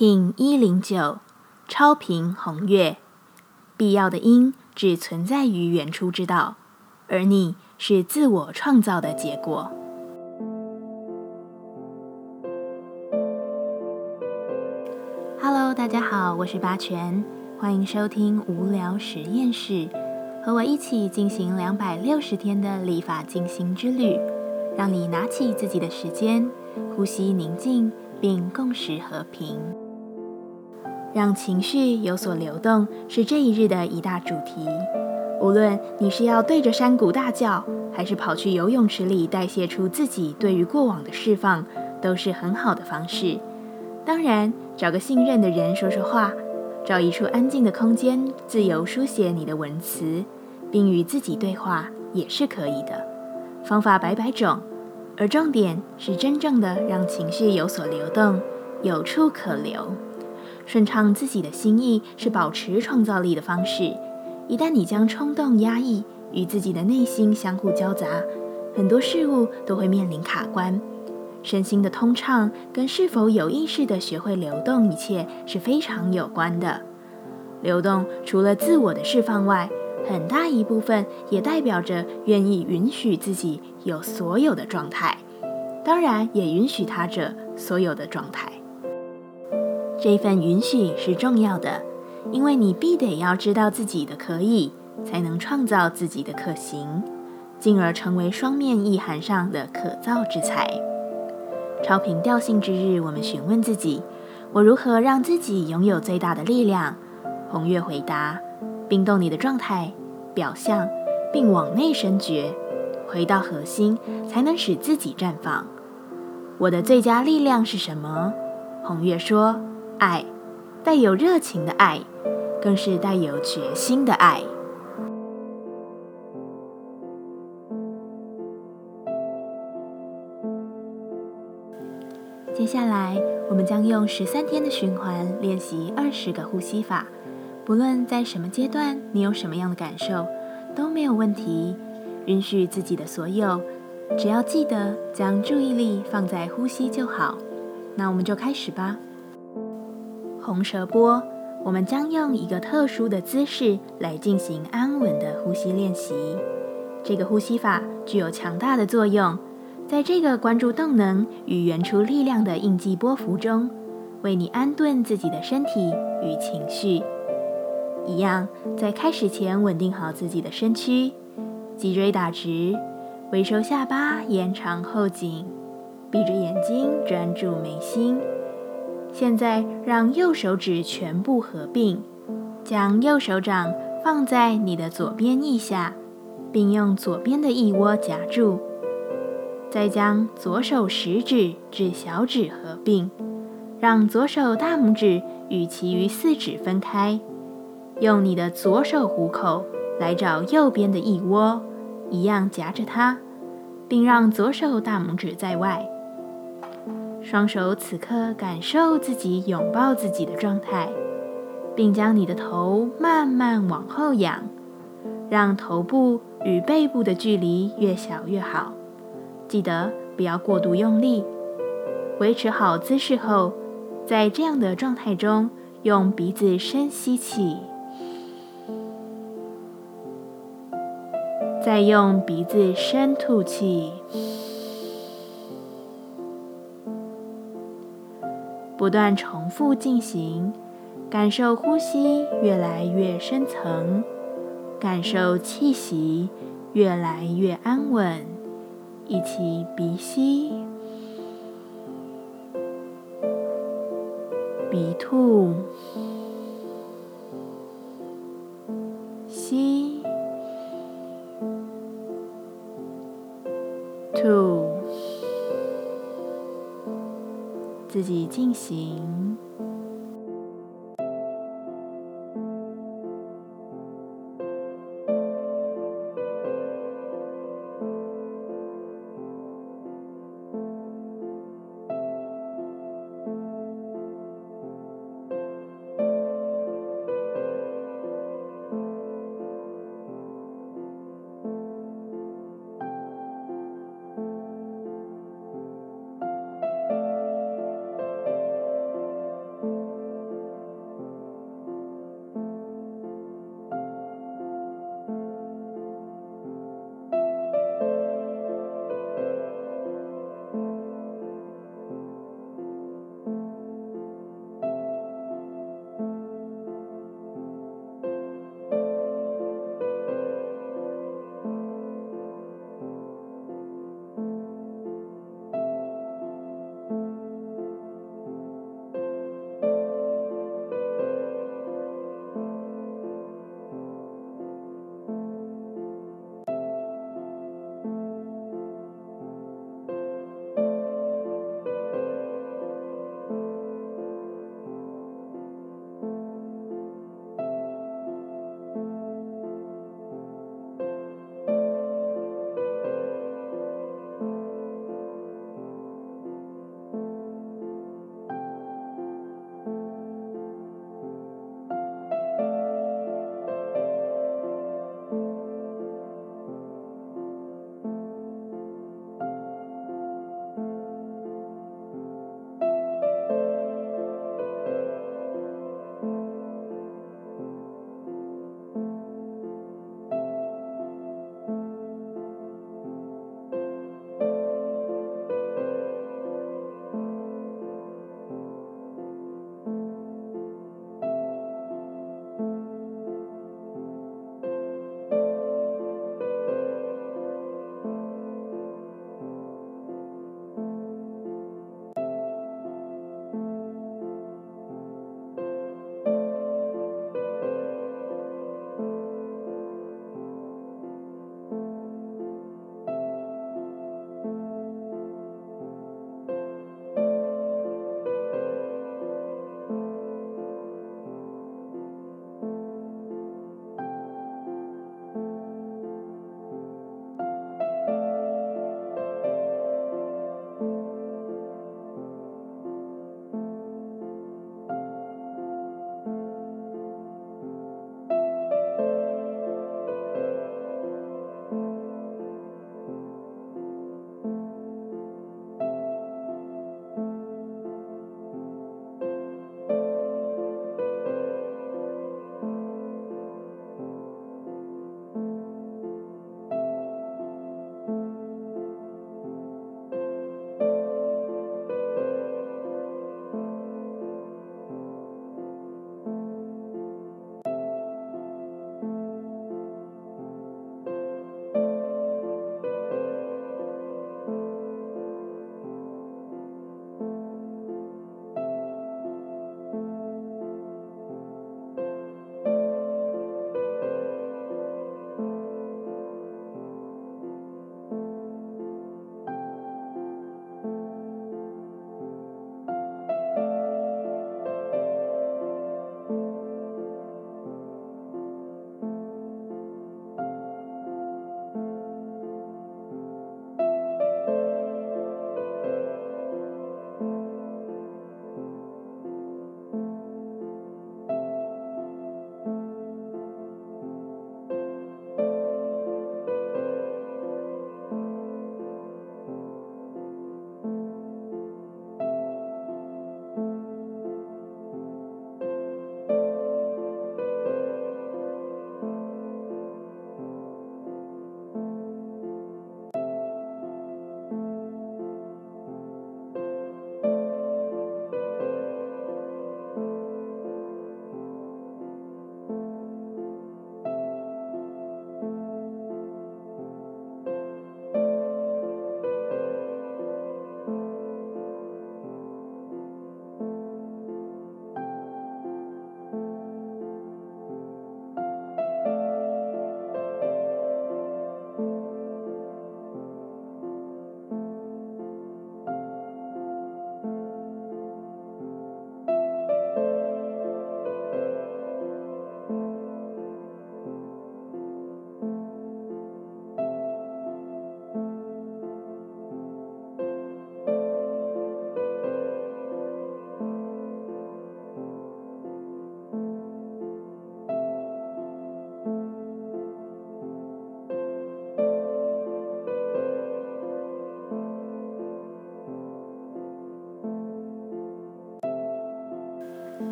King 一零九，超频红月，必要的因只存在于原初之道，而你是自我创造的结果。Hello，大家好，我是八全，欢迎收听无聊实验室，和我一起进行两百六十天的立法进行之旅，让你拿起自己的时间，呼吸宁静。并共识和平，让情绪有所流动，是这一日的一大主题。无论你是要对着山谷大叫，还是跑去游泳池里代谢出自己对于过往的释放，都是很好的方式。当然，找个信任的人说说话，找一处安静的空间，自由书写你的文词，并与自己对话，也是可以的。方法百百种。而重点是真正的让情绪有所流动，有处可流，顺畅自己的心意是保持创造力的方式。一旦你将冲动压抑与自己的内心相互交杂，很多事物都会面临卡关。身心的通畅跟是否有意识的学会流动，一切是非常有关的。流动除了自我的释放外，很大一部分也代表着愿意允许自己有所有的状态，当然也允许他者所有的状态。这份允许是重要的，因为你必得要知道自己的可以，才能创造自己的可行，进而成为双面意涵上的可造之材。超频调性之日，我们询问自己：我如何让自己拥有最大的力量？红月回答。冰冻你的状态、表象，并往内深觉，回到核心，才能使自己绽放。我的最佳力量是什么？红月说：爱，带有热情的爱，更是带有决心的爱。接下来，我们将用十三天的循环练习二十个呼吸法。不论在什么阶段，你有什么样的感受，都没有问题。允许自己的所有，只要记得将注意力放在呼吸就好。那我们就开始吧。红舌波，我们将用一个特殊的姿势来进行安稳的呼吸练习。这个呼吸法具有强大的作用，在这个关注动能与原初力量的应激波幅中，为你安顿自己的身体与情绪。一样，在开始前稳定好自己的身躯，脊椎打直，微收下巴，延长后颈，闭着眼睛专注眉心。现在让右手指全部合并，将右手掌放在你的左边腋下，并用左边的腋窝夹住。再将左手食指至小指合并，让左手大拇指与其余四指分开。用你的左手虎口来找右边的腋窝，一样夹着它，并让左手大拇指在外。双手此刻感受自己拥抱自己的状态，并将你的头慢慢往后仰，让头部与背部的距离越小越好。记得不要过度用力。维持好姿势后，在这样的状态中，用鼻子深吸气。再用鼻子深吐气，不断重复进行，感受呼吸越来越深层，感受气息越来越安稳。一起鼻吸，鼻吐。吸自己进行。